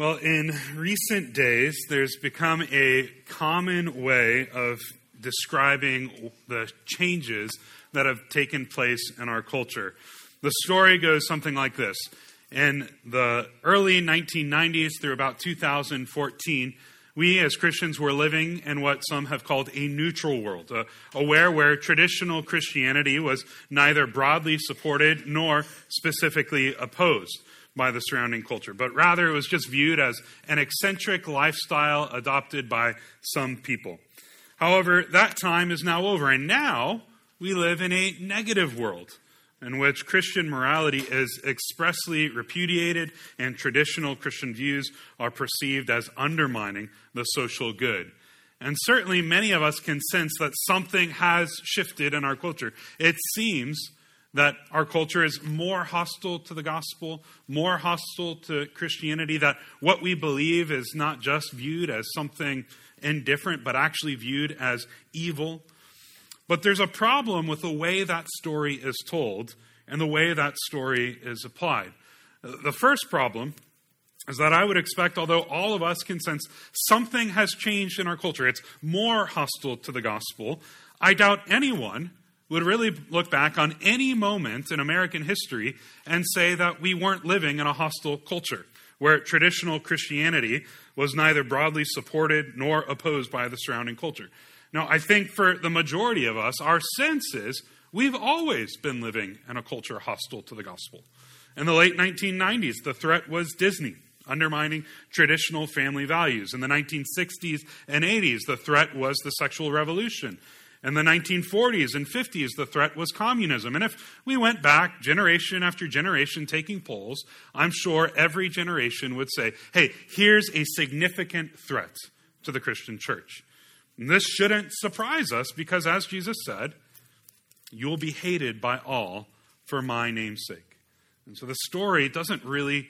Well, in recent days, there's become a common way of describing the changes that have taken place in our culture. The story goes something like this. In the early 1990s through about 2014, we as Christians were living in what some have called a neutral world, uh, aware where traditional Christianity was neither broadly supported nor specifically opposed by the surrounding culture, but rather it was just viewed as an eccentric lifestyle adopted by some people. However, that time is now over, and now we live in a negative world in which Christian morality is expressly repudiated and traditional Christian views are perceived as undermining the social good. And certainly, many of us can sense that something has shifted in our culture. It seems that our culture is more hostile to the gospel, more hostile to Christianity, that what we believe is not just viewed as something indifferent, but actually viewed as evil. But there's a problem with the way that story is told and the way that story is applied. The first problem is that I would expect, although all of us can sense something has changed in our culture, it's more hostile to the gospel, I doubt anyone would really look back on any moment in American history and say that we weren't living in a hostile culture where traditional Christianity was neither broadly supported nor opposed by the surrounding culture. Now, I think for the majority of us, our sense is we've always been living in a culture hostile to the gospel. In the late 1990s, the threat was Disney undermining traditional family values. In the 1960s and 80s, the threat was the sexual revolution. In the 1940s and 50s, the threat was communism. And if we went back generation after generation taking polls, I'm sure every generation would say, hey, here's a significant threat to the Christian church. And this shouldn't surprise us because, as Jesus said, you will be hated by all for my name's sake. And so the story doesn't really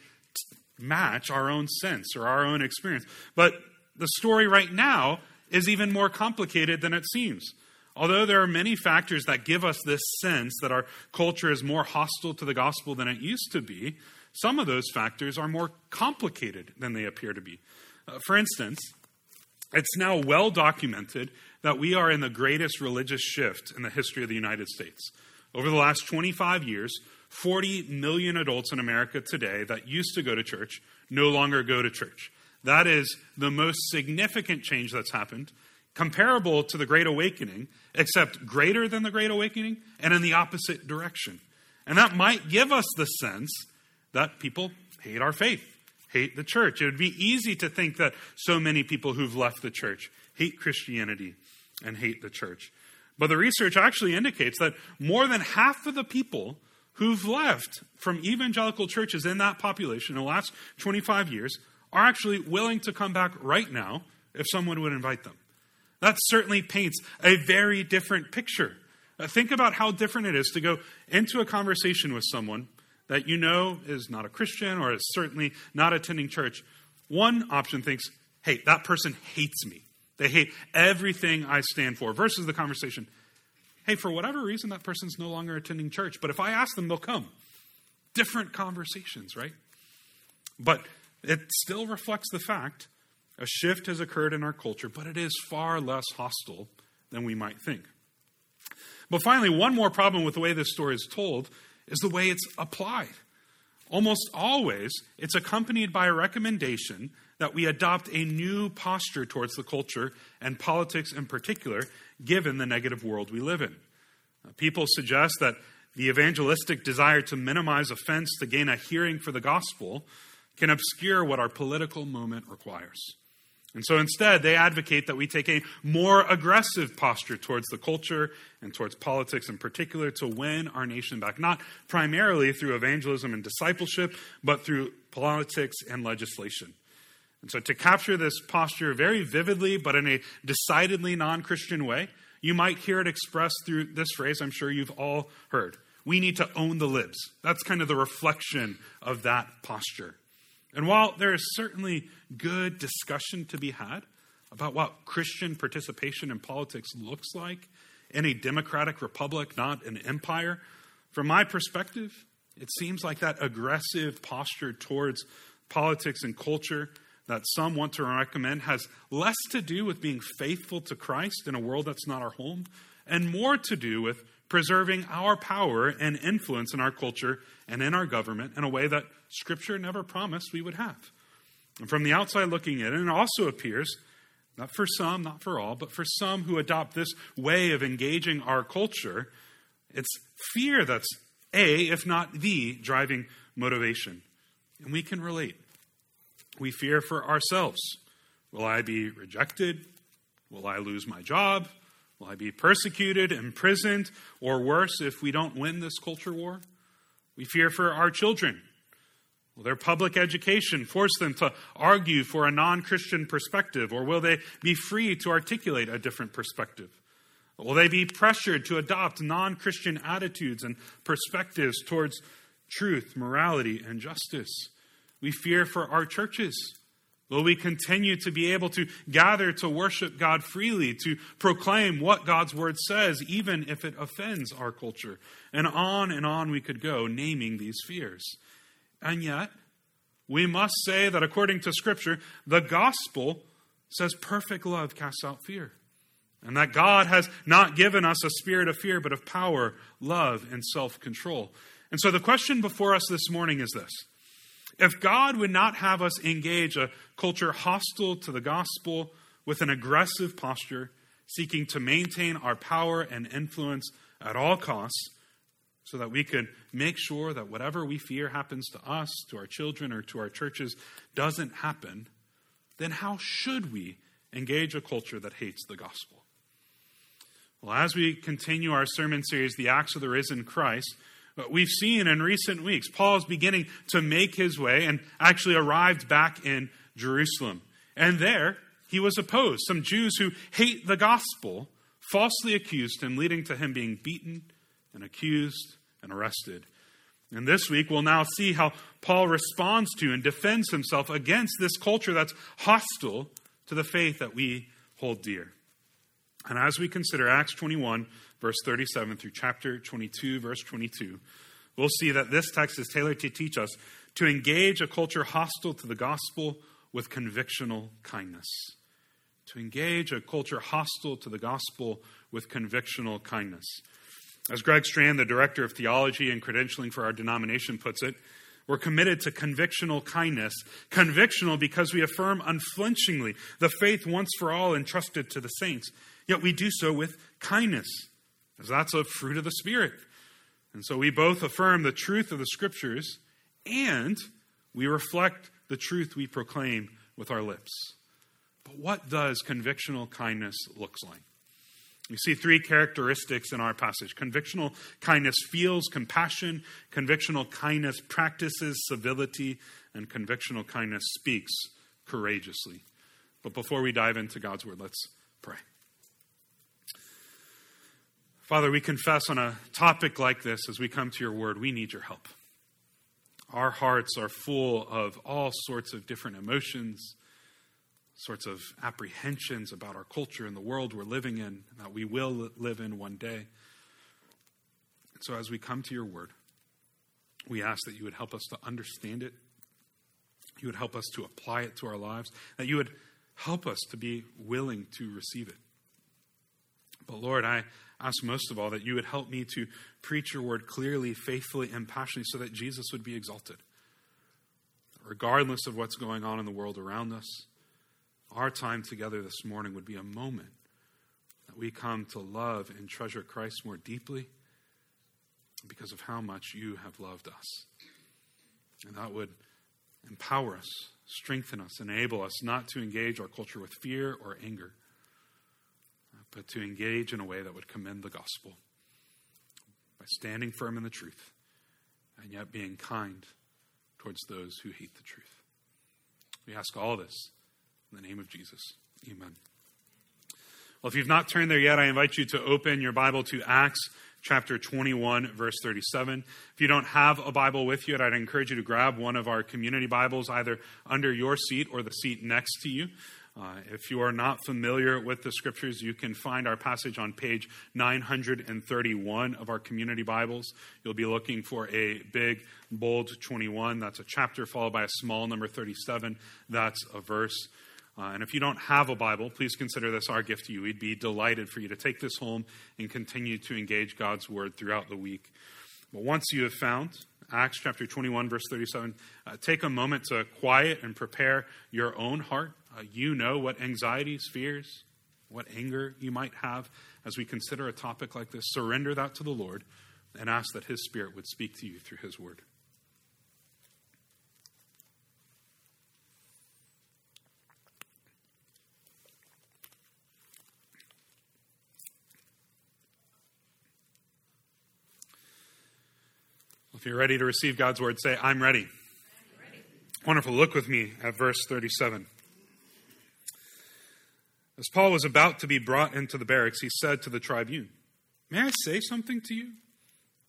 match our own sense or our own experience. But the story right now is even more complicated than it seems. Although there are many factors that give us this sense that our culture is more hostile to the gospel than it used to be, some of those factors are more complicated than they appear to be. Uh, for instance, it's now well documented that we are in the greatest religious shift in the history of the United States. Over the last 25 years, 40 million adults in America today that used to go to church no longer go to church. That is the most significant change that's happened comparable to the Great Awakening, except greater than the Great Awakening and in the opposite direction. And that might give us the sense that people hate our faith, hate the church. It would be easy to think that so many people who've left the church hate Christianity and hate the church. But the research actually indicates that more than half of the people who've left from evangelical churches in that population in the last 25 years are actually willing to come back right now if someone would invite them. That certainly paints a very different picture. Uh, think about how different it is to go into a conversation with someone that you know is not a Christian or is certainly not attending church. One option thinks, hey, that person hates me. They hate everything I stand for, versus the conversation, hey, for whatever reason, that person's no longer attending church, but if I ask them, they'll come. Different conversations, right? But it still reflects the fact a shift has occurred in our culture, but it is far less hostile than we might think. But finally, one more problem with the way this story is told is the way it's applied. Almost always, it's accompanied by a recommendation that we adopt a new posture towards the culture and politics in particular, given the negative world we live in. Uh, people suggest that the evangelistic desire to minimize offense to gain a hearing for the gospel can obscure what our political moment requires. And so instead, they advocate that we take a more aggressive posture towards the culture and towards politics in particular to win our nation back, not primarily through evangelism and discipleship, but through politics and legislation. And so, to capture this posture very vividly, but in a decidedly non Christian way, you might hear it expressed through this phrase I'm sure you've all heard. We need to own the libs. That's kind of the reflection of that posture. And while there is certainly good discussion to be had about what Christian participation in politics looks like in a democratic republic, not an empire, from my perspective, it seems like that aggressive posture towards politics, and culture that some want to recommend has less to do with being faithful to Christ in a world that's not our home and more to do with preserving our power and influence in our culture and in our government in a way that Scripture never promised we would have. And from the outside looking in, it also appears, not for some, not for all, but for some who adopt this way of engaging our culture, it's fear that's a, if not the, driving motivation. And we can relate. We fear for ourselves. Will I be rejected? Will I lose my job? Will I be persecuted, imprisoned, or worse if we don't win this culture war? We fear for our children. Will their public education force them to argue for a non Christian perspective, or will they be free to articulate a different perspective? Will they be pressured to adopt non Christian attitudes and perspectives towards truth, morality, and justice? We fear for our churches. Will we continue to be able to gather to worship God freely, to proclaim what God's word says, even if it offends our culture? And on and on we could go, naming these fears. And yet, we must say that according to Scripture, the gospel says perfect love casts out fear. And that God has not given us a spirit of fear, but of power, love, and self control. And so the question before us this morning is this if God would not have us engage a culture hostile to the gospel with an aggressive posture, seeking to maintain our power and influence at all costs, so that we could make sure that whatever we fear happens to us, to our children, or to our churches doesn't happen, then how should we engage a culture that hates the gospel? Well, as we continue our sermon series, The Acts of the Risen Christ, we've seen in recent weeks, Paul is beginning to make his way and actually arrived back in Jerusalem. And there, he was opposed. Some Jews who hate the gospel falsely accused him, leading to him being beaten and accused and arrested. And this week, we'll now see how Paul responds to and defends himself against this culture that's hostile to the faith that we hold dear. And as we consider Acts 21, verse 37 through chapter 22, verse 22, we'll see that this text is tailored to teach us to engage a culture hostile to the gospel with convictional kindness. To engage a culture hostile to the gospel with convictional kindness. As Greg Strand, the director of theology and credentialing for our denomination, puts it, we're committed to convictional kindness. Convictional because we affirm unflinchingly the faith once for all entrusted to the saints Yet we do so with kindness, that's a fruit of the Spirit. And so we both affirm the truth of the Scriptures and we reflect the truth we proclaim with our lips. But what does convictional kindness looks like? We see three characteristics in our passage. Convictional kindness feels compassion, convictional kindness practices civility, and convictional kindness speaks courageously. But before we dive into God's word, let's pray. Father, we confess on a topic like this as we come to your word, we need your help. Our hearts are full of all sorts of different emotions, sorts of apprehensions about our culture and the world we're living in, that we will live in one day. So as we come to your word, we ask that you would help us to understand it, you would help us to apply it to our lives, that you would help us to be willing to receive it. But Lord, I ask most of all that you would help me to preach your word clearly, faithfully, and passionately so that Jesus would be exalted. Regardless of what's going on in the world around us, our time together this morning would be a moment that we come to love and treasure Christ more deeply because of how much you have loved us. And that would empower us, strengthen us, enable us not to engage our culture with fear or anger but to engage in a way that would commend the gospel by standing firm in the truth and yet being kind towards those who hate the truth. We ask all this in the name of Jesus. Amen. Well, if you've not turned there yet, I invite you to open your Bible to Acts chapter 21, verse 37. If you don't have a Bible with you, I'd encourage you to grab one of our community Bibles either under your seat or the seat next to you. Uh, if you are not familiar with the scriptures, you can find our passage on page 931 of our community Bibles. You'll be looking for a big, bold 21. That's a chapter, followed by a small number 37. That's a verse. Uh, and if you don't have a Bible, please consider this our gift to you. We'd be delighted for you to take this home and continue to engage God's Word throughout the week. But once you have found Acts chapter 21, verse 37, uh, take a moment to quiet and prepare your own heart uh, you know what anxieties, fears, what anger you might have as we consider a topic like this. Surrender that to the Lord and ask that His Spirit would speak to you through His Word. If you're ready to receive God's word, say, I'm ready. I'm ready. Wonderful. Look with me at verse 37. As Paul was about to be brought into the barracks, he said to the tribune, May I say something to you?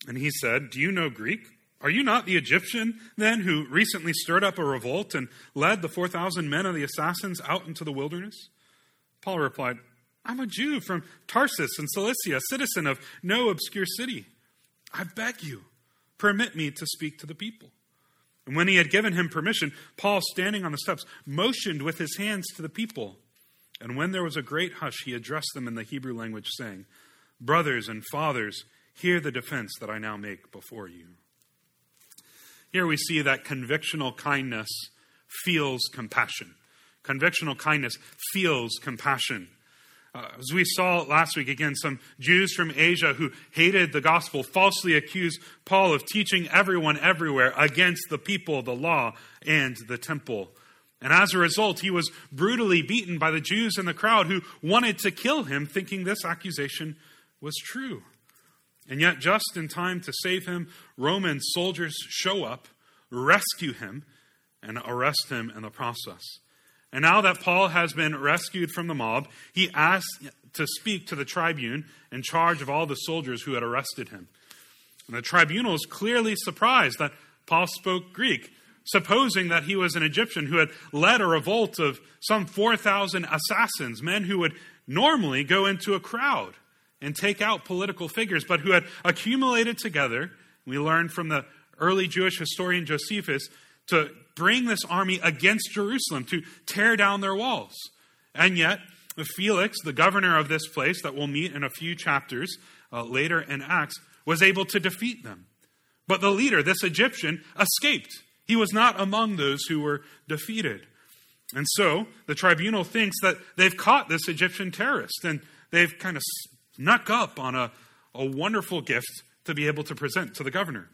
And he said, Do you know Greek? Are you not the Egyptian, then, who recently stirred up a revolt and led the 4,000 men of the assassins out into the wilderness? Paul replied, I'm a Jew from Tarsus in Cilicia, citizen of no obscure city. I beg you, permit me to speak to the people. And when he had given him permission, Paul, standing on the steps, motioned with his hands to the people. And when there was a great hush, he addressed them in the Hebrew language, saying, Brothers and fathers, hear the defense that I now make before you. Here we see that convictional kindness feels compassion. Convictional kindness feels compassion. Uh, as we saw last week, again, some Jews from Asia who hated the gospel falsely accused Paul of teaching everyone everywhere against the people, the law, and the temple. And as a result, he was brutally beaten by the Jews in the crowd who wanted to kill him, thinking this accusation was true. And yet, just in time to save him, Roman soldiers show up, rescue him, and arrest him in the process. And now that Paul has been rescued from the mob, he asks to speak to the tribune in charge of all the soldiers who had arrested him. And the tribunal is clearly surprised that Paul spoke Greek supposing that he was an Egyptian who had led a revolt of some 4,000 assassins, men who would normally go into a crowd and take out political figures, but who had accumulated together, we learn from the early Jewish historian Josephus, to bring this army against Jerusalem, to tear down their walls. And yet, Felix, the governor of this place that we'll meet in a few chapters uh, later in Acts, was able to defeat them. But the leader, this Egyptian, escaped he was not among those who were defeated. And so the tribunal thinks that they've caught this Egyptian terrorist and they've kind of snuck up on a, a wonderful gift to be able to present to the governor.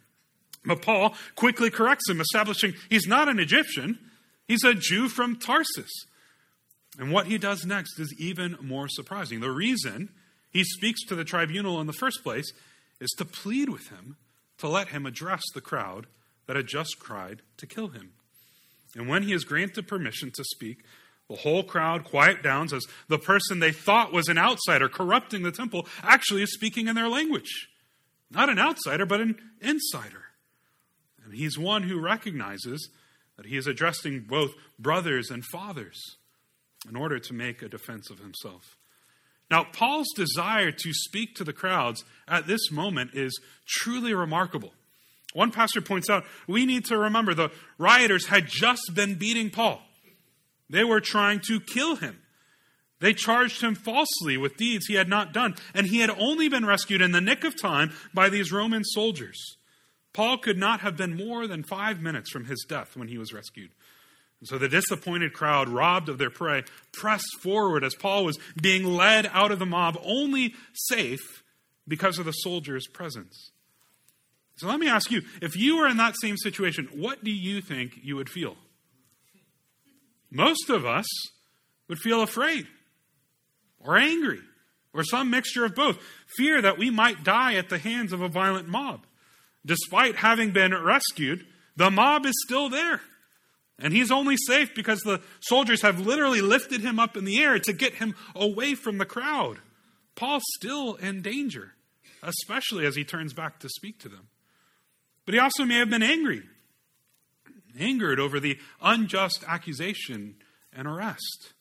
But Paul quickly corrects him, establishing he's not an Egyptian, he's a Jew from Tarsus. And what he does next is even more surprising. The reason he speaks to the tribunal in the first place is to plead with him to let him address the crowd that had just cried to kill him. And when he is granted permission to speak, the whole crowd quiet down as the person they thought was an outsider corrupting the temple actually is speaking in their language. Not an outsider, but an insider. And he's one who recognizes that he is addressing both brothers and fathers in order to make a defense of himself. Now, Paul's desire to speak to the crowds at this moment is truly remarkable. One pastor points out we need to remember the rioters had just been beating Paul. They were trying to kill him. They charged him falsely with deeds he had not done, and he had only been rescued in the nick of time by these Roman soldiers. Paul could not have been more than five minutes from his death when he was rescued. And so the disappointed crowd, robbed of their prey, pressed forward as Paul was being led out of the mob, only safe because of the soldiers' presence. So let me ask you if you were in that same situation, what do you think you would feel? Most of us would feel afraid or angry or some mixture of both. Fear that we might die at the hands of a violent mob. Despite having been rescued, the mob is still there. And he's only safe because the soldiers have literally lifted him up in the air to get him away from the crowd. Paul's still in danger, especially as he turns back to speak to them. But he also may have been angry, angered over the unjust accusation and arrest.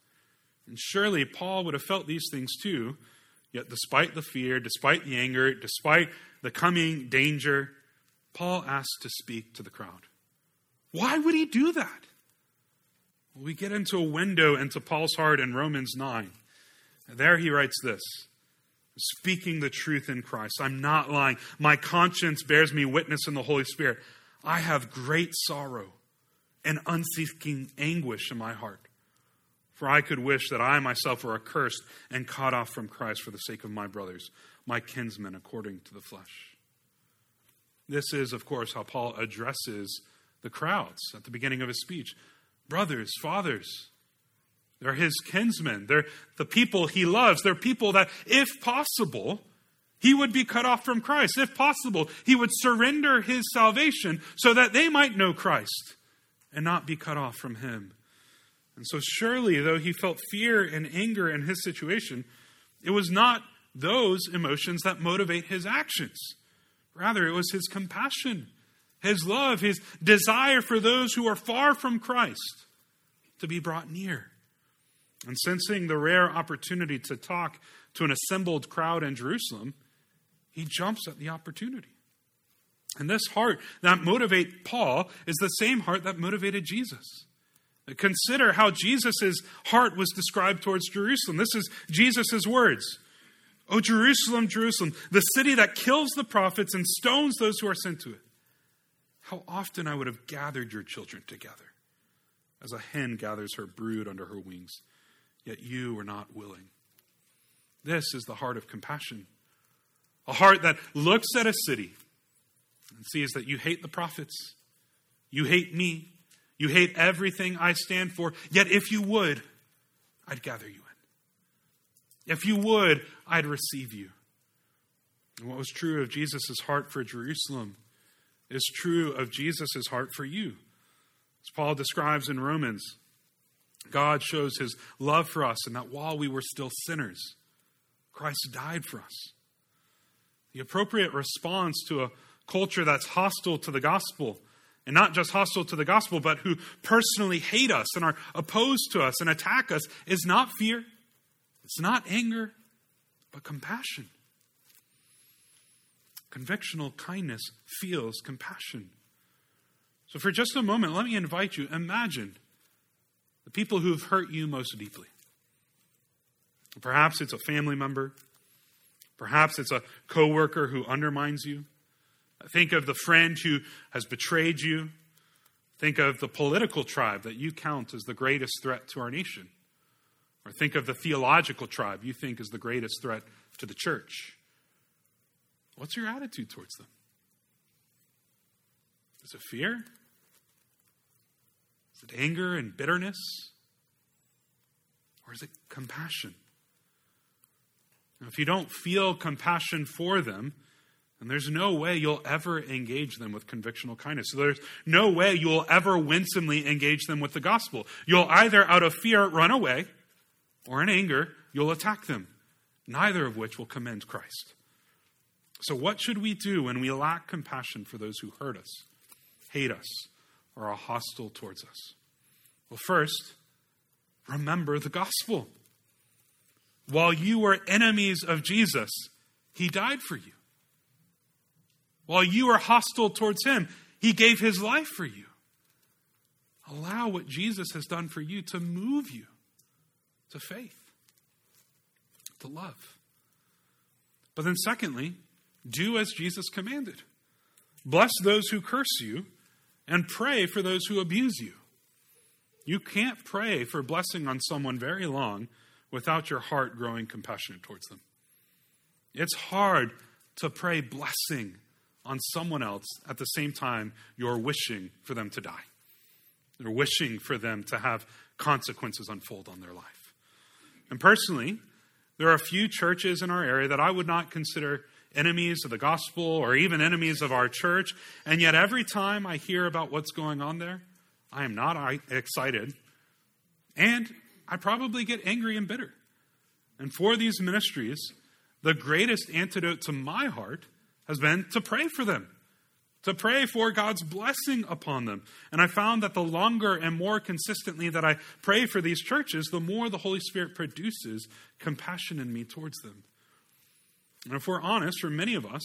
And surely Paul would have felt these things too, yet despite the fear, despite the anger, despite the coming danger, Paul asked to speak to the crowd. Why would he do that? Well, we get into a window into Paul's heart in Romans 9. There he writes this speaking the truth in Christ. I'm not lying. My conscience bears me witness in the Holy Spirit. I have great sorrow and unceasing anguish in my heart. For I could wish that I myself were accursed and cut off from Christ for the sake of my brothers, my kinsmen according to the flesh. This is, of course, how Paul addresses the crowds at the beginning of his speech. Brothers, fathers, they're his kinsmen. They're the people he loves. They're people that, if possible, he would be cut off from Christ. If possible, he would surrender his salvation so that they might know Christ and not be cut off from him. And so, surely, though he felt fear and anger in his situation, it was not those emotions that motivate his actions. Rather, it was his compassion, his love, his desire for those who are far from Christ to be brought near. And sensing the rare opportunity to talk to an assembled crowd in Jerusalem, he jumps at the opportunity. And this heart that motivates Paul is the same heart that motivated Jesus. Consider how Jesus' heart was described towards Jerusalem. This is Jesus' words. O Jerusalem, Jerusalem, the city that kills the prophets and stones those who are sent to it. How often I would have gathered your children together, as a hen gathers her brood under her wings, yet you were not willing. This is the heart of compassion. A heart that looks at a city and sees that you hate the prophets, you hate me, you hate everything I stand for, yet if you would, I'd gather you in. If you would, I'd receive you. And what was true of Jesus' heart for Jerusalem is true of Jesus' heart for you. As Paul describes in Romans, God shows his love for us, and that while we were still sinners, Christ died for us. The appropriate response to a culture that's hostile to the gospel and not just hostile to the gospel, but who personally hate us and are opposed to us and attack us, is not fear, it's not anger, but compassion. Convictional kindness feels compassion. So, for just a moment, let me invite you imagine the people who have hurt you most deeply. Perhaps it's a family member, perhaps it's a coworker who undermines you. Think of the friend who has betrayed you. Think of the political tribe that you count as the greatest threat to our nation. Or think of the theological tribe you think is the greatest threat to the church. What's your attitude towards them? Is it fear? Is it anger and bitterness? Or is it compassion? Now, if you don't feel compassion for them, and there's no way you'll ever engage them with convictional kindness. So there's no way you'll ever winsomely engage them with the gospel. You'll either, out of fear, run away, or in anger, you'll attack them, neither of which will commend Christ. So, what should we do when we lack compassion for those who hurt us, hate us, or are hostile towards us? Well, first, remember the gospel. While you were enemies of Jesus, he died for you. While you were hostile towards him, he gave his life for you. Allow what Jesus has done for you to move you to faith, to love. But then, secondly, do as Jesus commanded bless those who curse you and pray for those who abuse you. You can't pray for blessing on someone very long without your heart growing compassionate towards them. It's hard to pray blessing on someone else at the same time you're wishing for them to die. You're wishing for them to have consequences unfold on their life. And personally, there are a few churches in our area that I would not consider enemies of the gospel or even enemies of our church. And yet, every time I hear about what's going on there, I am not excited. And I probably get angry and bitter. And for these ministries, the greatest antidote to my heart has been to pray for them, to pray for God's blessing upon them. And I found that the longer and more consistently that I pray for these churches, the more the Holy Spirit produces compassion in me towards them. And if we're honest, for many of us,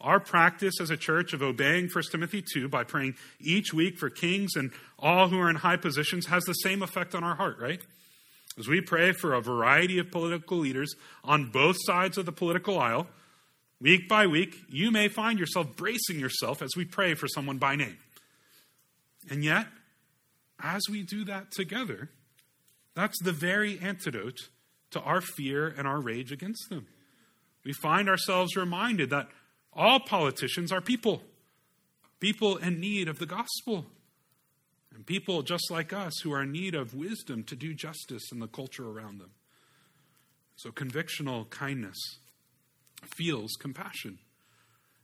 our practice as a church of obeying 1 Timothy 2 by praying each week for kings and all who are in high positions has the same effect on our heart, right? As we pray for a variety of political leaders on both sides of the political aisle, Week by week, you may find yourself bracing yourself as we pray for someone by name. And yet, as we do that together, that's the very antidote to our fear and our rage against them. We find ourselves reminded that all politicians are people, people in need of the gospel, and people just like us who are in need of wisdom to do justice in the culture around them. So, convictional kindness feels compassion.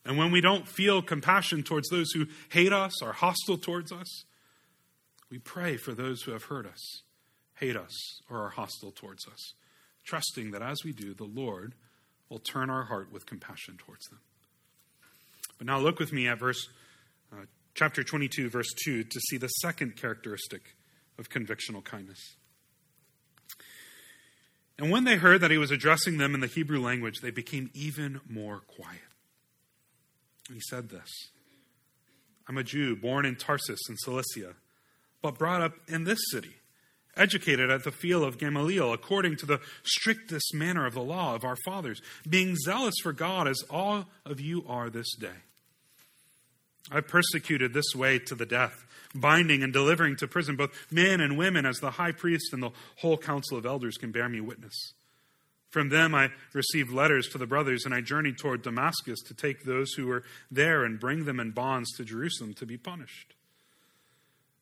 And when we don't feel compassion towards those who hate us, are hostile towards us, we pray for those who have hurt us, hate us, or are hostile towards us, trusting that as we do, the Lord will turn our heart with compassion towards them. But now look with me at verse uh, chapter 22 verse 2 to see the second characteristic of convictional kindness. And when they heard that he was addressing them in the Hebrew language, they became even more quiet. He said this I'm a Jew born in Tarsus in Cilicia, but brought up in this city, educated at the field of Gamaliel, according to the strictest manner of the law of our fathers, being zealous for God as all of you are this day. I persecuted this way to the death binding and delivering to prison both men and women, as the high priest and the whole council of elders can bear me witness. From them I received letters to the brothers, and I journeyed toward Damascus to take those who were there and bring them in bonds to Jerusalem to be punished.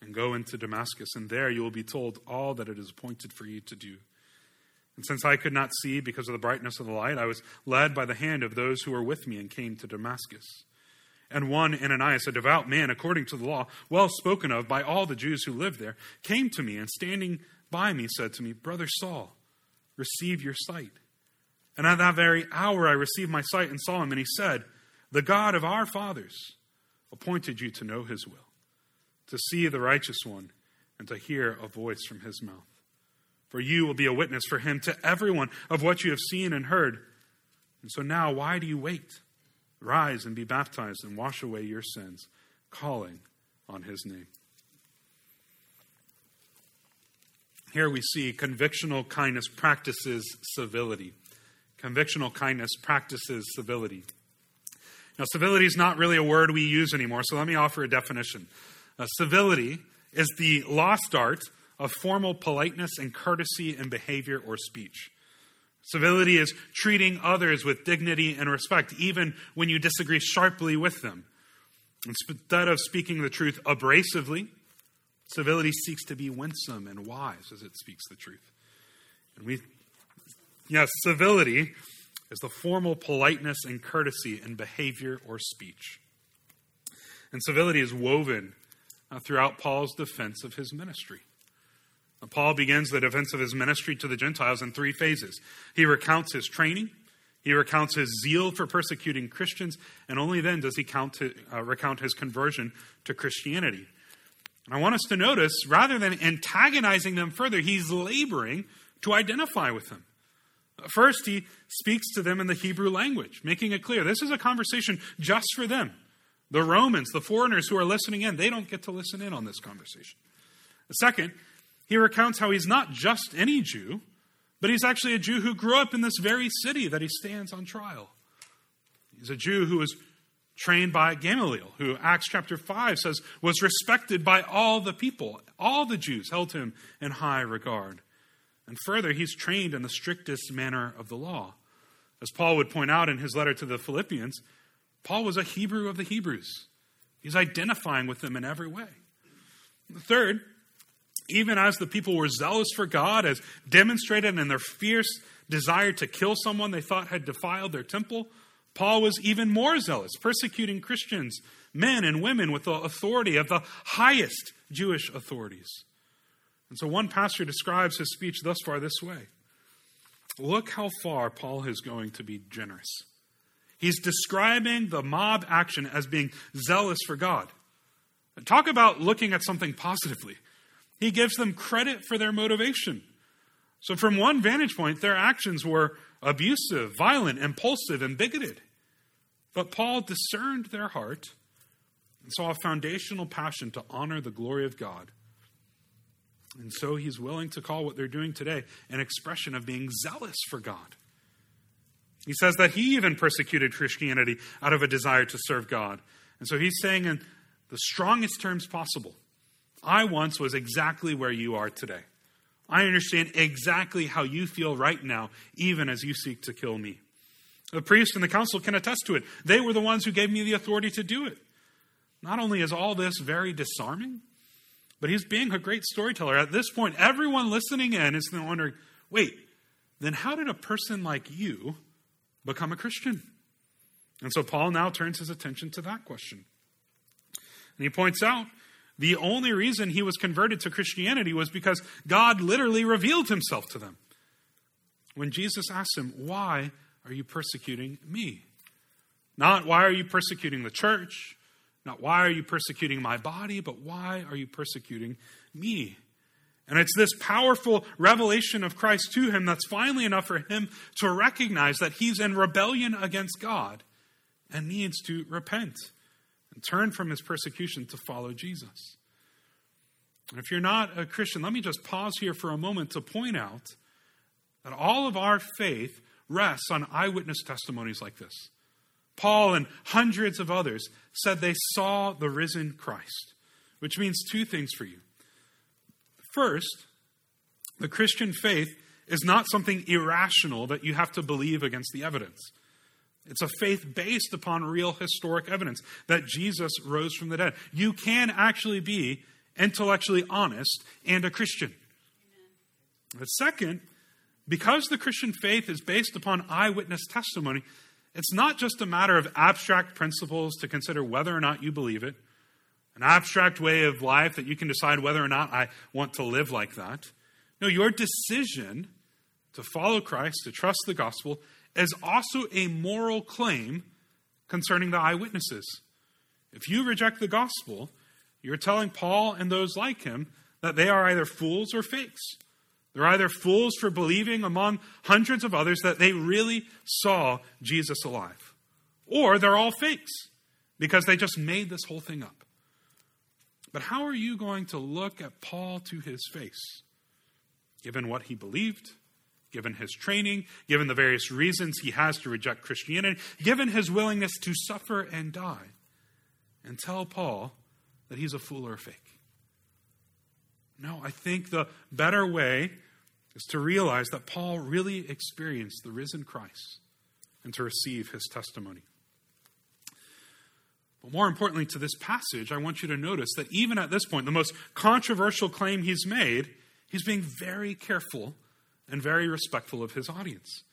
and go into Damascus, and there you will be told all that it is appointed for you to do. And since I could not see because of the brightness of the light, I was led by the hand of those who were with me and came to Damascus. And one Ananias, a devout man according to the law, well spoken of by all the Jews who lived there, came to me and standing by me said to me, Brother Saul, receive your sight. And at that very hour I received my sight and saw him, and he said, The God of our fathers appointed you to know his will, to see the righteous one, and to hear a voice from his mouth. For you will be a witness for him to everyone of what you have seen and heard. And so now, why do you wait? Rise and be baptized and wash away your sins, calling on his name. Here we see convictional kindness practices civility. Convictional kindness practices civility. Now, civility is not really a word we use anymore, so let me offer a definition. Uh, civility is the lost art of formal politeness and courtesy in behavior or speech. Civility is treating others with dignity and respect, even when you disagree sharply with them. Instead of speaking the truth abrasively, civility seeks to be winsome and wise as it speaks the truth. And we, yes, civility is the formal politeness and courtesy in behavior or speech. And civility is woven Uh, throughout Paul's defense of his ministry. Uh, Paul begins the defense of his ministry to the Gentiles in three phases. He recounts his training, he recounts his zeal for persecuting Christians, and only then does he to, uh, recount his conversion to Christianity. And I want us to notice, rather than antagonizing them further, he's laboring to identify with them. Uh, first, he speaks to them in the Hebrew language, making it clear this is a conversation just for them. The Romans, the foreigners who are listening in, they don't get to listen in on this conversation. Second, he recounts how he's not just any Jew, but he's actually a Jew who grew up in this very city that he stands on trial. He's a Jew who was trained by Gamaliel, who Acts chapter 5 says was respected by all the people. All the Jews held him in high regard. And further, he's trained in the strictest manner of the law. As Paul would point out in his letter to the Philippians, Paul was a Hebrew of the Hebrews. He's identifying with them in every way. The Third, even as the people were zealous for God, as demonstrated in their fierce desire to kill someone they thought had defiled their temple, Paul was even more zealous, persecuting Christians, men and women with the authority of the highest Jewish authorities. And so one pastor describes his speech thus far this way Look how far Paul is going to be generous. He's describing the mob action as being zealous for God. Talk about looking at something positively. He gives them credit for their motivation. So, from one vantage point, their actions were abusive, violent, impulsive, and bigoted. But Paul discerned their heart and saw a foundational passion to honor the glory of God. And so he's willing to call what they're doing today an expression of being zealous for God. He says that he even persecuted Christianity out of a desire to serve God. And so he's saying in the strongest terms possible I once was exactly where you are today. I understand exactly how you feel right now, even as you seek to kill me. The priest and the council can attest to it. They were the ones who gave me the authority to do it. Not only is all this very disarming, but he's being a great storyteller. At this point, everyone listening in is wondering wait, then how did a person like you become a Christian? And so Paul now turns his attention to that question. And he points out the only reason he was converted to Christianity was because God literally revealed himself to them. When Jesus asked him, Why are you persecuting me? Not why are you persecuting the church? Not why are you persecuting my body, but why are you persecuting me? And it's this powerful revelation of Christ to him that's finally enough for him to recognize that he's in rebellion against God and needs to repent and turn from his persecution to follow Jesus. And if you're not a Christian, let me just pause here for a moment to point out that all of our faith rests on eyewitness testimonies like this. Paul and hundreds of others said they saw the risen Christ, which means two things for you. First, the Christian faith is not something irrational that you have to believe against the evidence. It's a faith based upon real historic evidence that Jesus rose from the dead. You can actually be intellectually honest and a Christian. The second, because the Christian faith is based upon eyewitness testimony, it's not just a matter of abstract principles to consider whether or not you believe it, an abstract way of life that you can decide whether or not I want to live like that. No, your decision to follow Christ, to trust the gospel, is also a moral claim concerning the eyewitnesses. If you reject the gospel, you're telling Paul and those like him that they are either fools or fakes. They're either fools for believing among hundreds of others that they really saw Jesus alive, or they're all fakes because they just made this whole thing up. But how are you going to look at Paul to his face, given what he believed, given his training, given the various reasons he has to reject Christianity, given his willingness to suffer and die, and tell Paul that he's a fool or a fake? No, I think the better way is to realize that Paul really experienced the risen Christ and to receive his testimony. But more importantly to this passage, I want you to notice that even at this point, the most controversial claim he's made, he's being very careful and very respectful of his audience.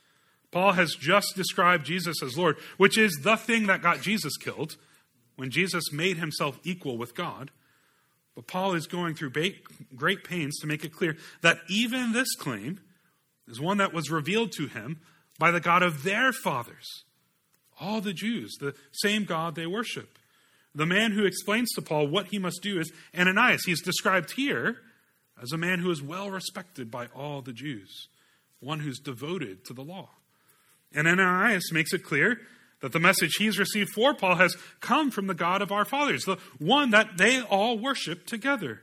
Paul has just described Jesus as Lord, which is the thing that got Jesus killed when Jesus made himself equal with God. But Paul is going through great pains to make it clear that even this claim is one that was revealed to him by the God of their fathers, all the Jews, the same God they worship. The man who explains to Paul what he must do is Ananias. He's described here as a man who is well respected by all the Jews, one who's devoted to the law. And Ananias makes it clear that the message he's received for Paul has come from the God of our fathers, the one that they all worship together.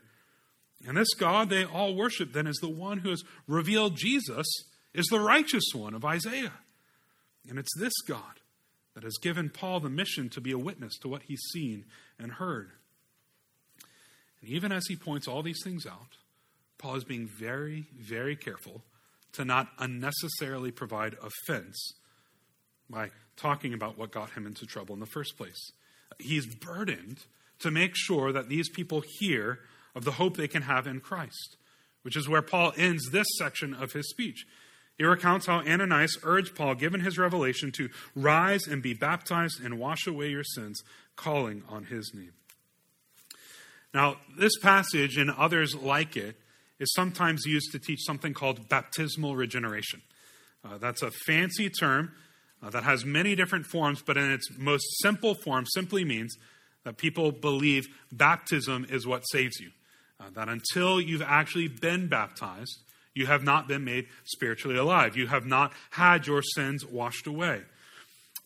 And this God they all worship then is the one who has revealed Jesus is the righteous one of Isaiah. And it's this God that has given Paul the mission to be a witness to what he's seen and heard. And even as he points all these things out, Paul is being very, very careful to not unnecessarily provide offense by talking about what got him into trouble in the first place. He's burdened to make sure that these people hear of the hope they can have in Christ, which is where Paul ends this section of his speech. He recounts how Ananias urged Paul, given his revelation, to rise and be baptized and wash away your sins, calling on his name. Now, this passage and others like it is sometimes used to teach something called baptismal regeneration. Uh, that's a fancy term uh, that has many different forms, but in its most simple form, simply means that people believe baptism is what saves you. Uh, that until you've actually been baptized, you have not been made spiritually alive. You have not had your sins washed away.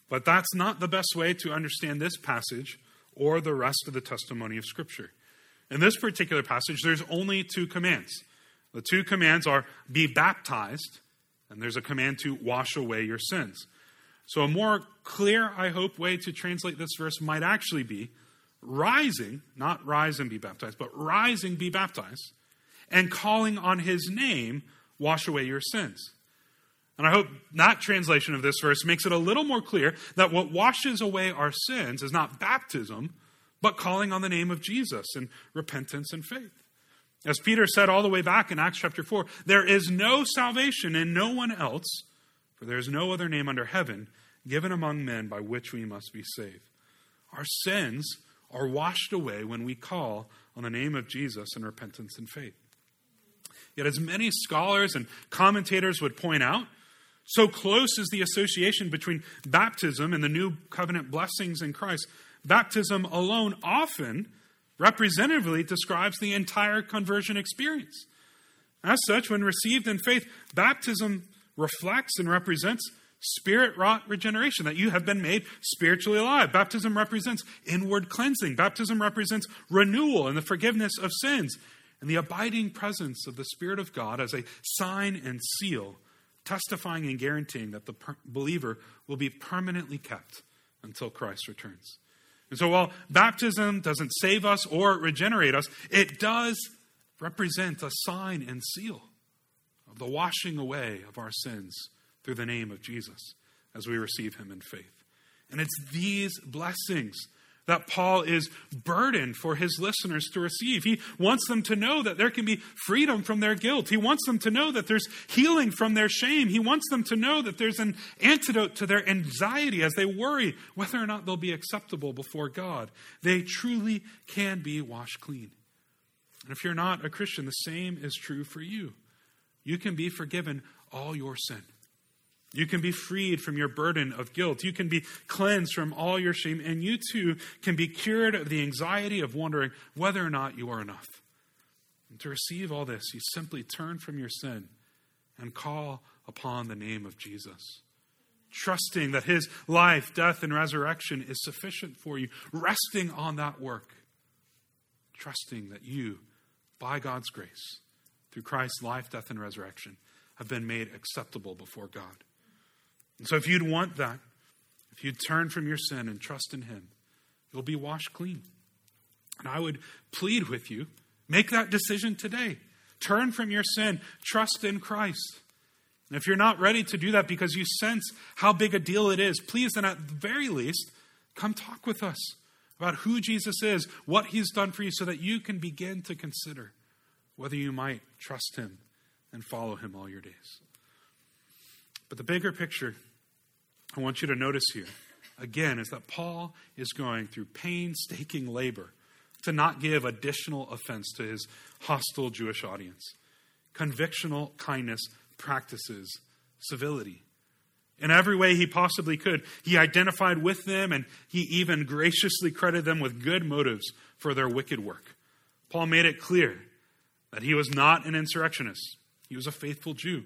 But that's not the best way to understand this passage or the rest of the testimony of Scripture. In this particular passage, there's only two commands. The two commands are be baptized, and there's a command to wash away your sins. So, a more clear, I hope, way to translate this verse might actually be rising, not rise and be baptized, but rising, be baptized, and calling on his name, wash away your sins. And I hope that translation of this verse makes it a little more clear that what washes away our sins is not baptism, but calling on the name of Jesus and repentance and faith. As Peter said all the way back in Acts chapter 4, there is no salvation in no one else, for there is no other name under heaven given among men by which we must be saved. Our sins are washed away when we call on the name of Jesus in repentance and faith. Yet, as many scholars and commentators would point out, so close is the association between baptism and the new covenant blessings in Christ. Baptism alone often representatively describes the entire conversion experience. As such, when received in faith, baptism reflects and represents spirit wrought regeneration, that you have been made spiritually alive. Baptism represents inward cleansing, baptism represents renewal and the forgiveness of sins, and the abiding presence of the Spirit of God as a sign and seal, testifying and guaranteeing that the per- believer will be permanently kept until Christ returns. And so while baptism doesn't save us or regenerate us, it does represent a sign and seal of the washing away of our sins through the name of Jesus as we receive him in faith. And it's these blessings that Paul is burdened for his listeners to receive. He wants them to know that there can be freedom from their guilt. He wants them to know that there's healing from their shame. He wants them to know that there's an antidote to their anxiety as they worry whether or not they'll be acceptable before God. They truly can be washed clean. And if you're not a Christian, the same is true for you. You can be forgiven all your sin. You can be freed from your burden of guilt. You can be cleansed from all your shame, and you too can be cured of the anxiety of wondering whether or not you are enough. And to receive all this, you simply turn from your sin and call upon the name of Jesus. Trusting that his life, death, and resurrection is sufficient for you, resting on that work. Trusting that you, by God's grace, through Christ's life, death, and resurrection, have been made acceptable before God. And so, if you'd want that, if you'd turn from your sin and trust in Him, you'll be washed clean. And I would plead with you make that decision today. Turn from your sin, trust in Christ. And if you're not ready to do that because you sense how big a deal it is, please, then at the very least, come talk with us about who Jesus is, what He's done for you, so that you can begin to consider whether you might trust Him and follow Him all your days. But the bigger picture I want you to notice here, again, is that Paul is going through painstaking labor to not give additional offense to his hostile Jewish audience. Convictional kindness practices civility. In every way he possibly could, he identified with them and he even graciously credited them with good motives for their wicked work. Paul made it clear that he was not an insurrectionist, he was a faithful Jew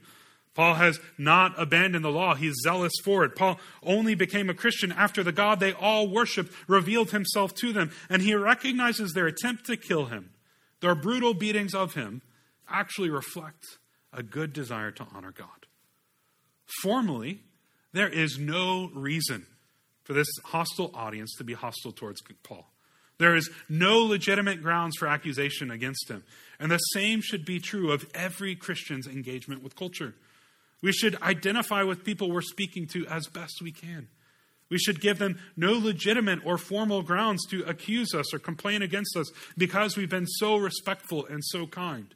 Paul has not abandoned the law. He's zealous for it. Paul only became a Christian after the God they all worshiped revealed himself to them, and he recognizes their attempt to kill him, their brutal beatings of him, actually reflect a good desire to honor God. Formally, there is no reason for this hostile audience to be hostile towards Paul. There is no legitimate grounds for accusation against him. And the same should be true of every Christian's engagement with culture. We should identify with people we're speaking to as best we can. We should give them no legitimate or formal grounds to accuse us or complain against us because we've been so respectful and so kind.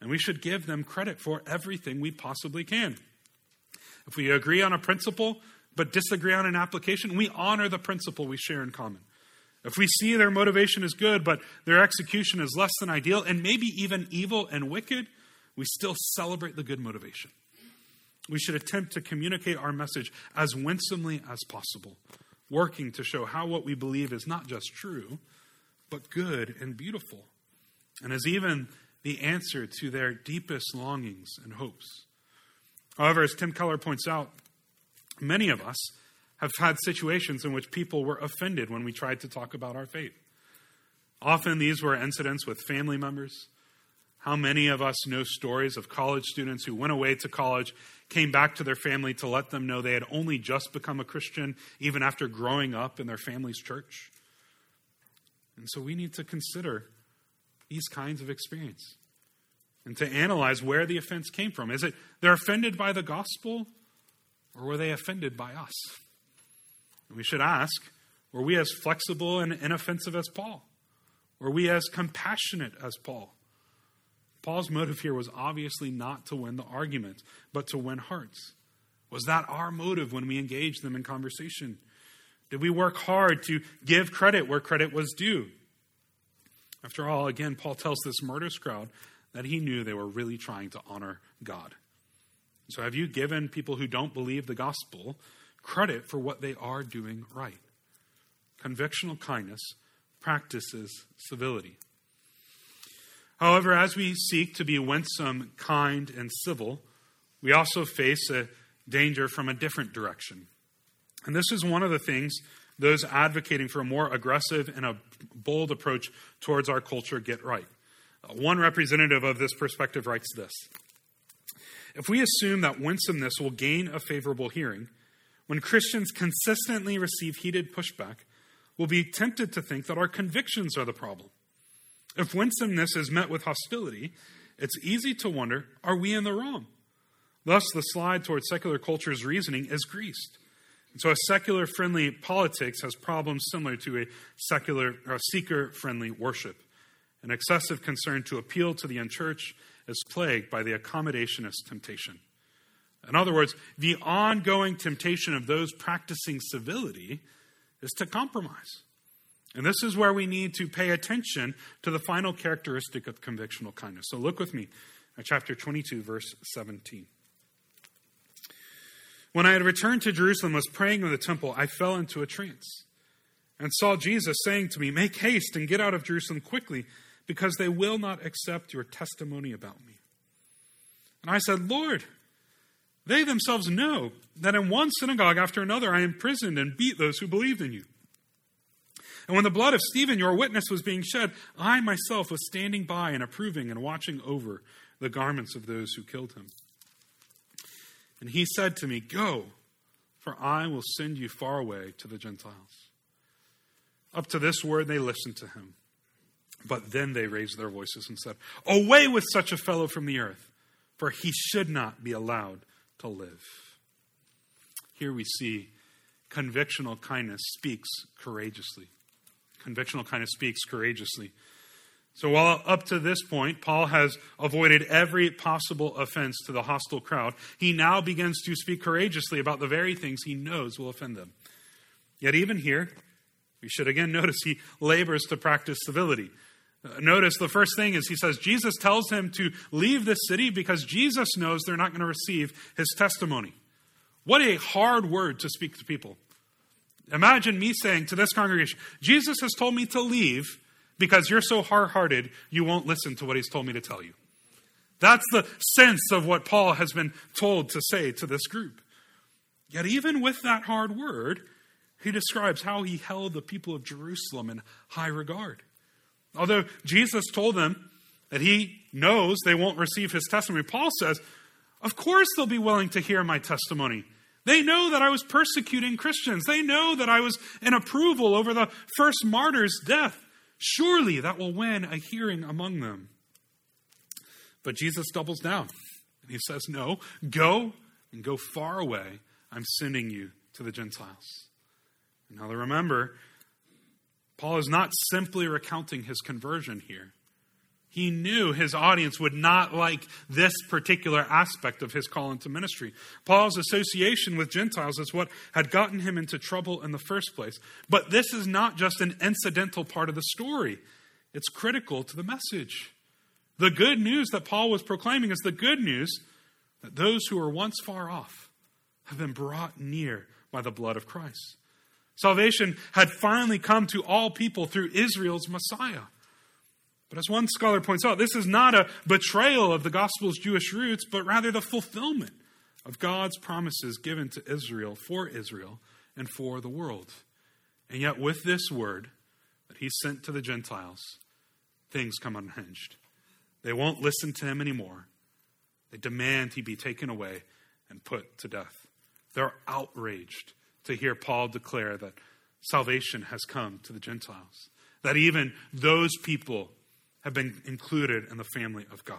And we should give them credit for everything we possibly can. If we agree on a principle but disagree on an application, we honor the principle we share in common. If we see their motivation is good, but their execution is less than ideal, and maybe even evil and wicked, we still celebrate the good motivation. We should attempt to communicate our message as winsomely as possible, working to show how what we believe is not just true, but good and beautiful, and is even the answer to their deepest longings and hopes. However, as Tim Keller points out, many of us have had situations in which people were offended when we tried to talk about our faith. Often these were incidents with family members. How many of us know stories of college students who went away to college, came back to their family to let them know they had only just become a Christian, even after growing up in their family's church? And so we need to consider these kinds of experience and to analyze where the offense came from. Is it they're offended by the gospel, or were they offended by us? And we should ask were we as flexible and inoffensive as Paul? Were we as compassionate as Paul? Paul's motive here was obviously not to win the argument, but to win hearts. Was that our motive when we engaged them in conversation? Did we work hard to give credit where credit was due? After all, again, Paul tells this murderous crowd that he knew they were really trying to honor God. So, have you given people who don't believe the gospel credit for what they are doing right. Convictional kindness practices civility. However, as we seek to be winsome, kind, and civil, we also face a danger from a different direction. And this is one of the things those advocating for a more aggressive and a bold approach towards our culture get right. Uh, one representative of this perspective writes this If we assume that winsomeness will gain a favorable hearing, when Christians consistently receive heated pushback, we'll be tempted to think that our convictions are the problem. If winsomeness is met with hostility, it's easy to wonder are we in the wrong? Thus, the slide towards secular culture's reasoning is greased. And so, a secular friendly politics has problems similar to a secular or seeker friendly worship. An excessive concern to appeal to the unchurched is plagued by the accommodationist temptation. In other words, the ongoing temptation of those practicing civility is to compromise. And this is where we need to pay attention to the final characteristic of convictional kindness. So look with me at chapter 22, verse 17. When I had returned to Jerusalem, was praying in the temple, I fell into a trance and saw Jesus saying to me, Make haste and get out of Jerusalem quickly, because they will not accept your testimony about me. And I said, Lord, they themselves know that in one synagogue after another I imprisoned and beat those who believed in you. And when the blood of Stephen, your witness, was being shed, I myself was standing by and approving and watching over the garments of those who killed him. And he said to me, Go, for I will send you far away to the Gentiles. Up to this word they listened to him. But then they raised their voices and said, Away with such a fellow from the earth, for he should not be allowed to live. Here we see convictional kindness speaks courageously. Convictional kind of speaks courageously. So, while up to this point, Paul has avoided every possible offense to the hostile crowd, he now begins to speak courageously about the very things he knows will offend them. Yet, even here, we should again notice he labors to practice civility. Uh, notice the first thing is he says Jesus tells him to leave this city because Jesus knows they're not going to receive his testimony. What a hard word to speak to people. Imagine me saying to this congregation, Jesus has told me to leave because you're so hard hearted, you won't listen to what he's told me to tell you. That's the sense of what Paul has been told to say to this group. Yet, even with that hard word, he describes how he held the people of Jerusalem in high regard. Although Jesus told them that he knows they won't receive his testimony, Paul says, Of course they'll be willing to hear my testimony. They know that I was persecuting Christians. They know that I was in approval over the first martyr's death. Surely that will win a hearing among them. But Jesus doubles down and he says, No, go and go far away. I'm sending you to the Gentiles. Now, remember, Paul is not simply recounting his conversion here. He knew his audience would not like this particular aspect of his call into ministry. Paul's association with Gentiles is what had gotten him into trouble in the first place. But this is not just an incidental part of the story, it's critical to the message. The good news that Paul was proclaiming is the good news that those who were once far off have been brought near by the blood of Christ. Salvation had finally come to all people through Israel's Messiah. But as one scholar points out, this is not a betrayal of the gospel's Jewish roots, but rather the fulfillment of God's promises given to Israel, for Israel, and for the world. And yet, with this word that he sent to the Gentiles, things come unhinged. They won't listen to him anymore. They demand he be taken away and put to death. They're outraged to hear Paul declare that salvation has come to the Gentiles, that even those people have been included in the family of God.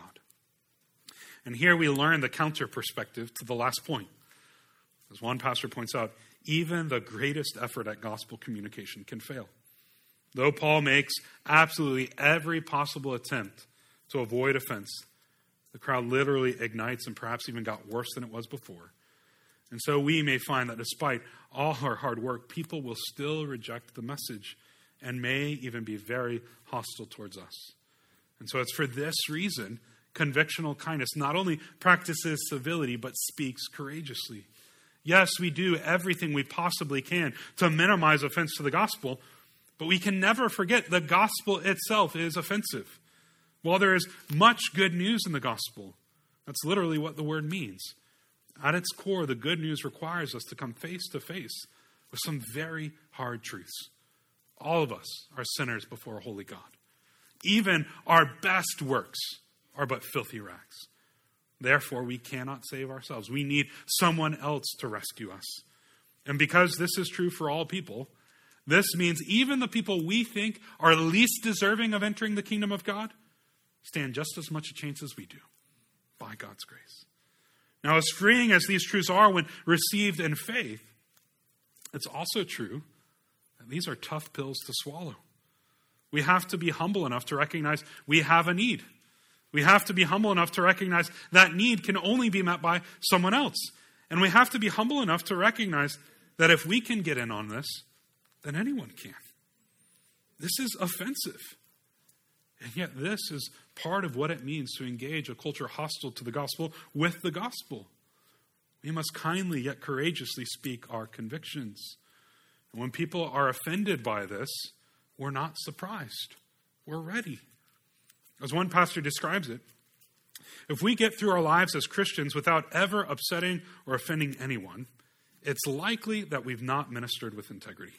And here we learn the counter perspective to the last point. As one pastor points out, even the greatest effort at gospel communication can fail. Though Paul makes absolutely every possible attempt to avoid offense, the crowd literally ignites and perhaps even got worse than it was before. And so we may find that despite all our hard work, people will still reject the message and may even be very hostile towards us. And so it's for this reason convictional kindness not only practices civility, but speaks courageously. Yes, we do everything we possibly can to minimize offense to the gospel, but we can never forget the gospel itself is offensive. While there is much good news in the gospel, that's literally what the word means. At its core, the good news requires us to come face to face with some very hard truths. All of us are sinners before a holy God. Even our best works are but filthy rags. Therefore, we cannot save ourselves. We need someone else to rescue us. And because this is true for all people, this means even the people we think are least deserving of entering the kingdom of God stand just as much a chance as we do by God's grace. Now, as freeing as these truths are when received in faith, it's also true that these are tough pills to swallow. We have to be humble enough to recognize we have a need. We have to be humble enough to recognize that need can only be met by someone else. And we have to be humble enough to recognize that if we can get in on this, then anyone can. This is offensive. And yet, this is part of what it means to engage a culture hostile to the gospel with the gospel. We must kindly yet courageously speak our convictions. And when people are offended by this, we're not surprised. We're ready. As one pastor describes it, if we get through our lives as Christians without ever upsetting or offending anyone, it's likely that we've not ministered with integrity.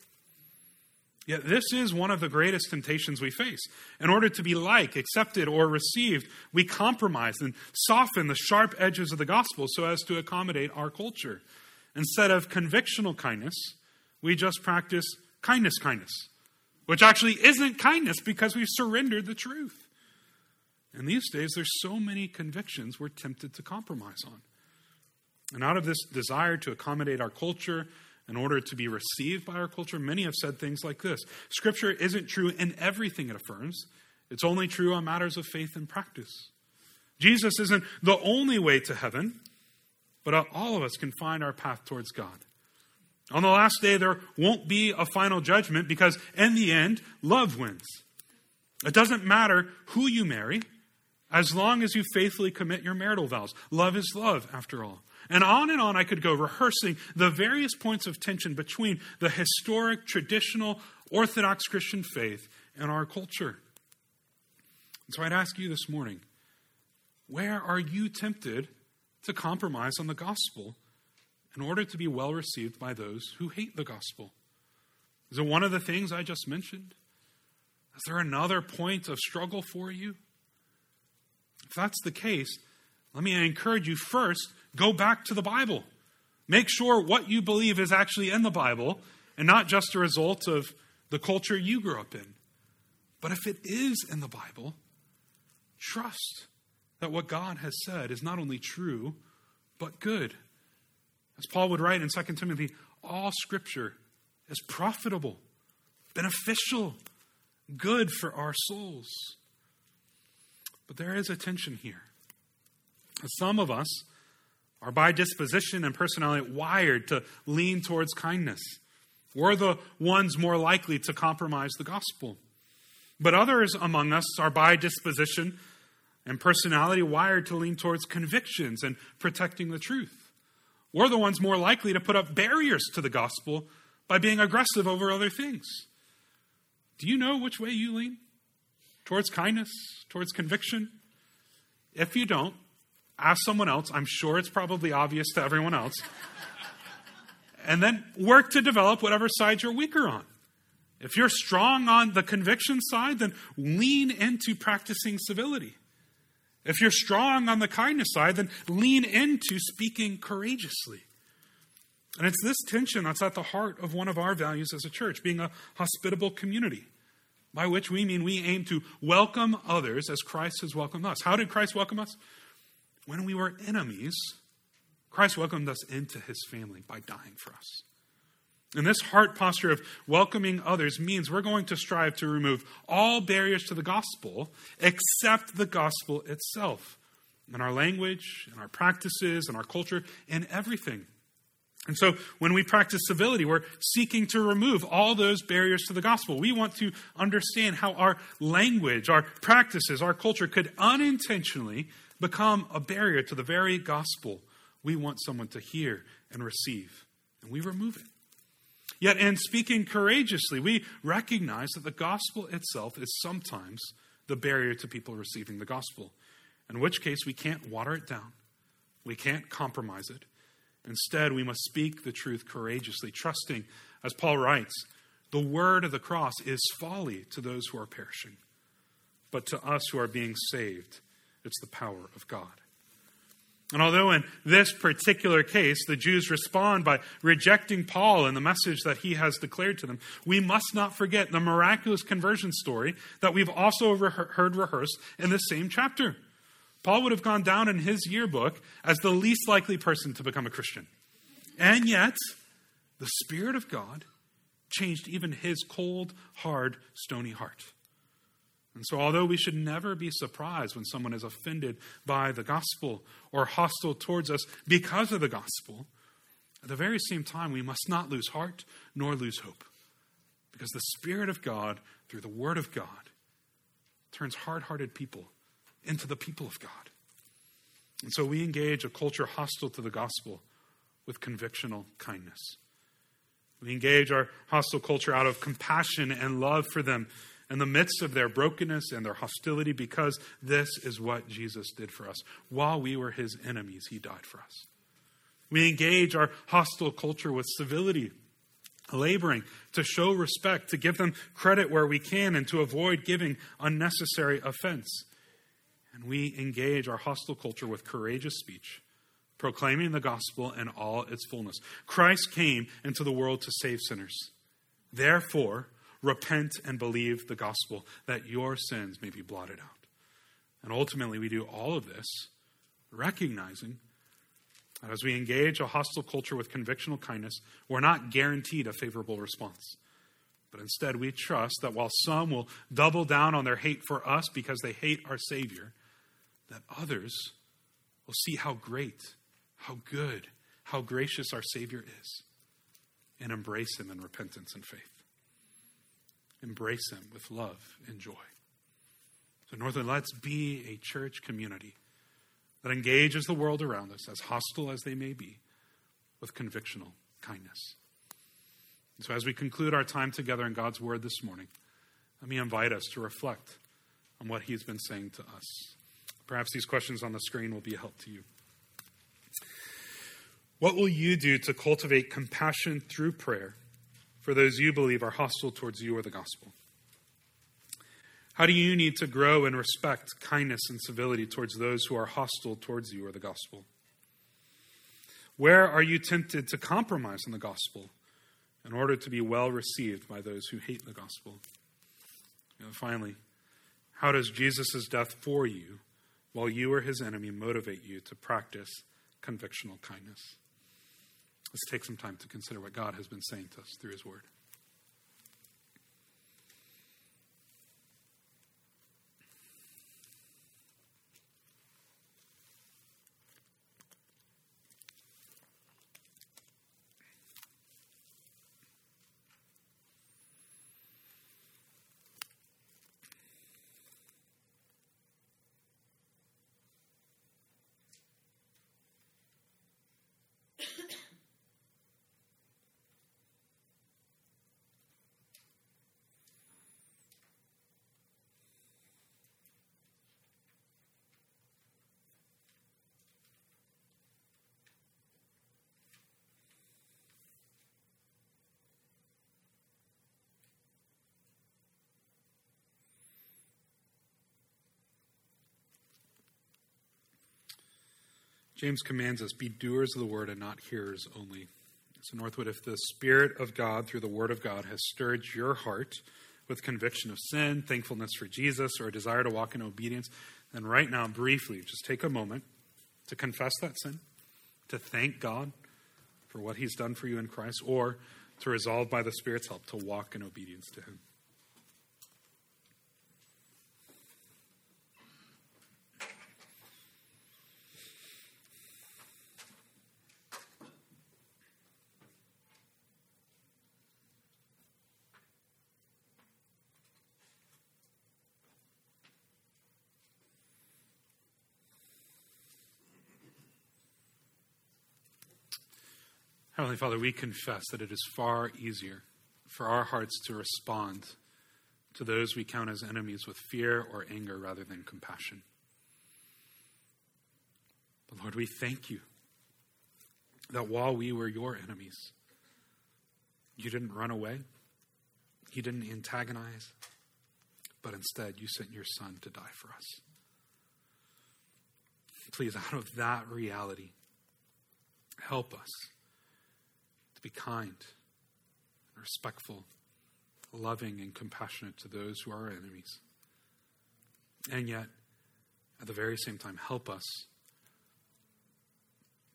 Yet this is one of the greatest temptations we face. In order to be like, accepted, or received, we compromise and soften the sharp edges of the gospel so as to accommodate our culture. Instead of convictional kindness, we just practice kindness, kindness, which actually isn't kindness because we've surrendered the truth. And these days, there's so many convictions we're tempted to compromise on. And out of this desire to accommodate our culture, in order to be received by our culture, many have said things like this Scripture isn't true in everything it affirms, it's only true on matters of faith and practice. Jesus isn't the only way to heaven, but all of us can find our path towards God. On the last day, there won't be a final judgment because, in the end, love wins. It doesn't matter who you marry as long as you faithfully commit your marital vows. Love is love, after all. And on and on I could go, rehearsing the various points of tension between the historic, traditional, Orthodox Christian faith and our culture. And so I'd ask you this morning where are you tempted to compromise on the gospel in order to be well received by those who hate the gospel? Is it one of the things I just mentioned? Is there another point of struggle for you? If that's the case, let me encourage you first go back to the Bible. Make sure what you believe is actually in the Bible and not just a result of the culture you grew up in. But if it is in the Bible, trust that what God has said is not only true, but good. As Paul would write in 2 Timothy, all scripture is profitable, beneficial, good for our souls. But there is a tension here. Some of us are by disposition and personality wired to lean towards kindness. We're the ones more likely to compromise the gospel. But others among us are by disposition and personality wired to lean towards convictions and protecting the truth. We're the ones more likely to put up barriers to the gospel by being aggressive over other things. Do you know which way you lean? Towards kindness, towards conviction? If you don't, ask someone else. I'm sure it's probably obvious to everyone else. and then work to develop whatever side you're weaker on. If you're strong on the conviction side, then lean into practicing civility. If you're strong on the kindness side, then lean into speaking courageously. And it's this tension that's at the heart of one of our values as a church, being a hospitable community, by which we mean we aim to welcome others as Christ has welcomed us. How did Christ welcome us? When we were enemies, Christ welcomed us into his family by dying for us. And this heart posture of welcoming others means we're going to strive to remove all barriers to the gospel except the gospel itself in our language, in our practices, in our culture, in everything. And so when we practice civility, we're seeking to remove all those barriers to the gospel. We want to understand how our language, our practices, our culture could unintentionally become a barrier to the very gospel we want someone to hear and receive. And we remove it. Yet, in speaking courageously, we recognize that the gospel itself is sometimes the barrier to people receiving the gospel, in which case we can't water it down, we can't compromise it. Instead, we must speak the truth courageously, trusting, as Paul writes, the word of the cross is folly to those who are perishing, but to us who are being saved, it's the power of God. And although in this particular case the Jews respond by rejecting Paul and the message that he has declared to them, we must not forget the miraculous conversion story that we've also heard rehearsed in the same chapter. Paul would have gone down in his yearbook as the least likely person to become a Christian. And yet, the Spirit of God changed even his cold, hard, stony heart. And so, although we should never be surprised when someone is offended by the gospel or hostile towards us because of the gospel, at the very same time, we must not lose heart nor lose hope. Because the Spirit of God, through the Word of God, turns hard hearted people into the people of God. And so we engage a culture hostile to the gospel with convictional kindness. We engage our hostile culture out of compassion and love for them in the midst of their brokenness and their hostility because this is what Jesus did for us. While we were his enemies, he died for us. We engage our hostile culture with civility, laboring to show respect, to give them credit where we can, and to avoid giving unnecessary offense. And we engage our hostile culture with courageous speech, proclaiming the gospel in all its fullness. Christ came into the world to save sinners. Therefore, repent and believe the gospel that your sins may be blotted out. And ultimately, we do all of this recognizing that as we engage a hostile culture with convictional kindness, we're not guaranteed a favorable response. But instead, we trust that while some will double down on their hate for us because they hate our Savior, that others will see how great, how good, how gracious our Savior is and embrace Him in repentance and faith embrace Him with love and joy. So, Northern, let's be a church community that engages the world around us, as hostile as they may be, with convictional kindness. And so, as we conclude our time together in God's Word this morning, let me invite us to reflect on what He's been saying to us. Perhaps these questions on the screen will be a help to you. What will you do to cultivate compassion through prayer for those you believe are hostile towards you or the gospel? How do you need to grow in respect, kindness, and civility towards those who are hostile towards you or the gospel? Where are you tempted to compromise on the gospel in order to be well received by those who hate the gospel? And finally, how does Jesus' death for you while you are his enemy motivate you to practice convictional kindness? Let's take some time to consider what God has been saying to us through His Word. James commands us be doers of the word and not hearers only. So, Northwood, if the Spirit of God through the Word of God has stirred your heart with conviction of sin, thankfulness for Jesus, or a desire to walk in obedience, then right now, briefly, just take a moment to confess that sin, to thank God for what He's done for you in Christ, or to resolve by the Spirit's help to walk in obedience to Him. Heavenly Father, we confess that it is far easier for our hearts to respond to those we count as enemies with fear or anger rather than compassion. But Lord, we thank you that while we were your enemies, you didn't run away, you didn't antagonize, but instead you sent your Son to die for us. Please, out of that reality, help us to be kind, respectful, loving, and compassionate to those who are our enemies. And yet, at the very same time, help us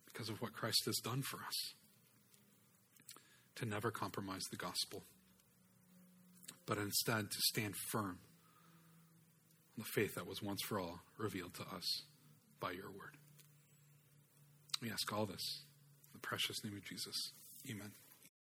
because of what Christ has done for us to never compromise the gospel, but instead to stand firm on the faith that was once for all revealed to us by your word. We ask all this in the precious name of Jesus. Amen.